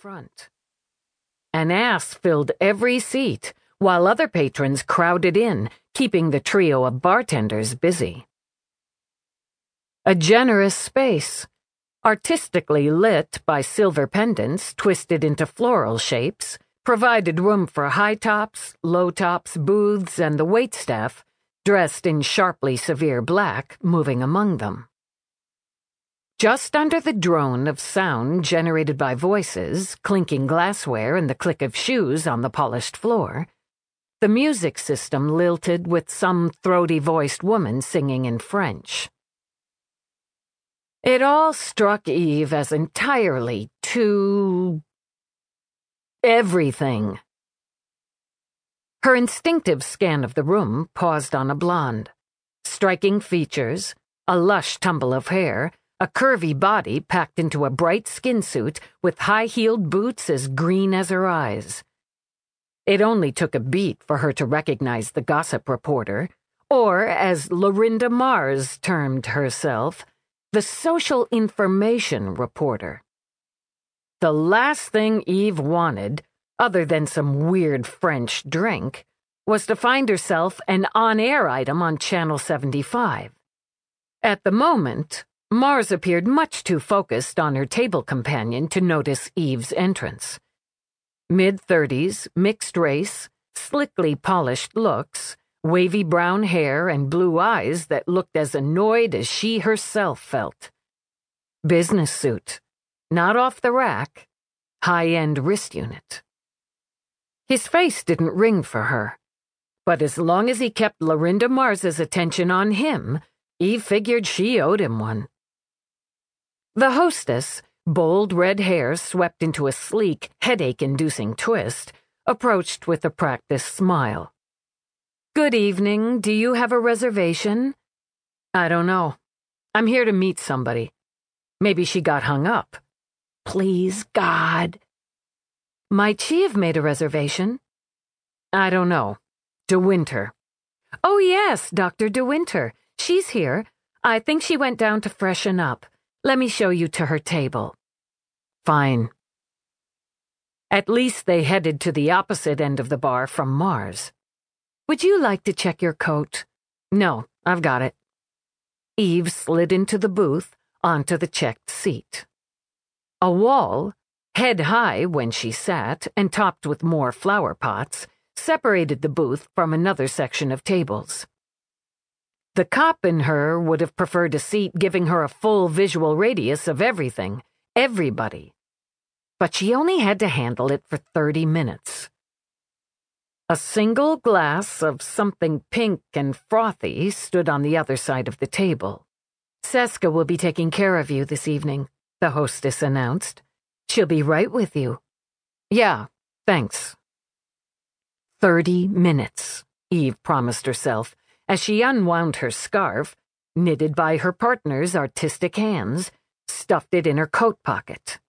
front. An ass filled every seat, while other patrons crowded in, keeping the trio of bartenders busy. A generous space, artistically lit by silver pendants twisted into floral shapes, provided room for high tops, low tops, booths, and the waitstaff, dressed in sharply severe black, moving among them. Just under the drone of sound generated by voices, clinking glassware, and the click of shoes on the polished floor, the music system lilted with some throaty voiced woman singing in French. It all struck Eve as entirely too. everything. Her instinctive scan of the room paused on a blonde. Striking features, a lush tumble of hair, a curvy body packed into a bright skin suit with high heeled boots as green as her eyes. It only took a beat for her to recognize the gossip reporter, or, as Larinda Mars termed herself, the social information reporter. The last thing Eve wanted, other than some weird French drink, was to find herself an on air item on Channel 75. At the moment, Mars appeared much too focused on her table companion to notice Eve's entrance. Mid 30s, mixed race, slickly polished looks, wavy brown hair, and blue eyes that looked as annoyed as she herself felt. Business suit, not off the rack, high end wrist unit. His face didn't ring for her, but as long as he kept Larinda Mars's attention on him, Eve figured she owed him one. The hostess, bold red hair swept into a sleek, headache inducing twist, approached with a practiced smile. Good evening. Do you have a reservation? I don't know. I'm here to meet somebody. Maybe she got hung up. Please, God. Might she have made a reservation? I don't know. DeWinter. Oh, yes, Dr. DeWinter. She's here. I think she went down to freshen up. Let me show you to her table. Fine. At least they headed to the opposite end of the bar from Mars. Would you like to check your coat? No, I've got it. Eve slid into the booth, onto the checked seat. A wall, head high when she sat and topped with more flower pots, separated the booth from another section of tables. The cop in her would have preferred a seat giving her a full visual radius of everything, everybody. But she only had to handle it for 30 minutes. A single glass of something pink and frothy stood on the other side of the table. Seska will be taking care of you this evening, the hostess announced. She'll be right with you. Yeah, thanks. Thirty minutes, Eve promised herself as she unwound her scarf, knitted by her partner's artistic hands, stuffed it in her coat pocket.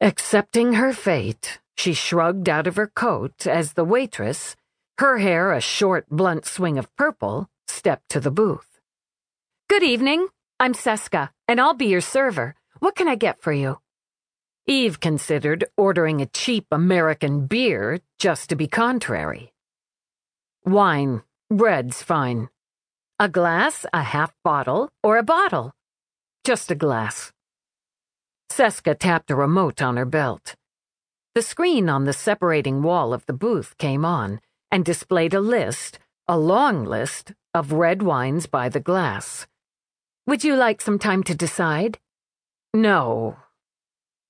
Accepting her fate, she shrugged out of her coat as the waitress, her hair a short, blunt swing of purple, stepped to the booth. Good evening. I'm Seska, and I'll be your server. What can I get for you? Eve considered ordering a cheap American beer just to be contrary. Wine, red's fine. A glass, a half bottle, or a bottle? Just a glass. Seska tapped a remote on her belt. The screen on the separating wall of the booth came on and displayed a list, a long list, of red wines by the glass. Would you like some time to decide? No.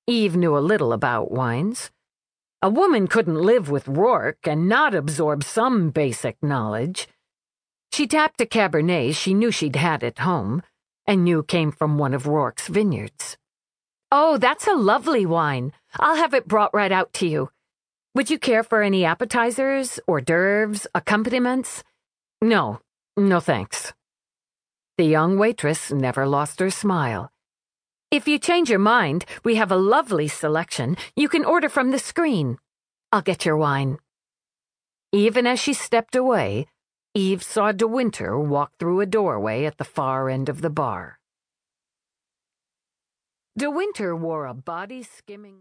Eve knew a little about wines. A woman couldn't live with Roarke and not absorb some basic knowledge. She tapped a Cabernet she knew she'd had at home and knew came from one of Roarke's vineyards. Oh, that's a lovely wine. I'll have it brought right out to you. Would you care for any appetizers, hors d'oeuvres, accompaniments? No, no thanks. The young waitress never lost her smile. If you change your mind, we have a lovely selection. You can order from the screen. I'll get your wine. Even as she stepped away, Eve saw DeWinter walk through a doorway at the far end of the bar. DeWinter wore a body skimming.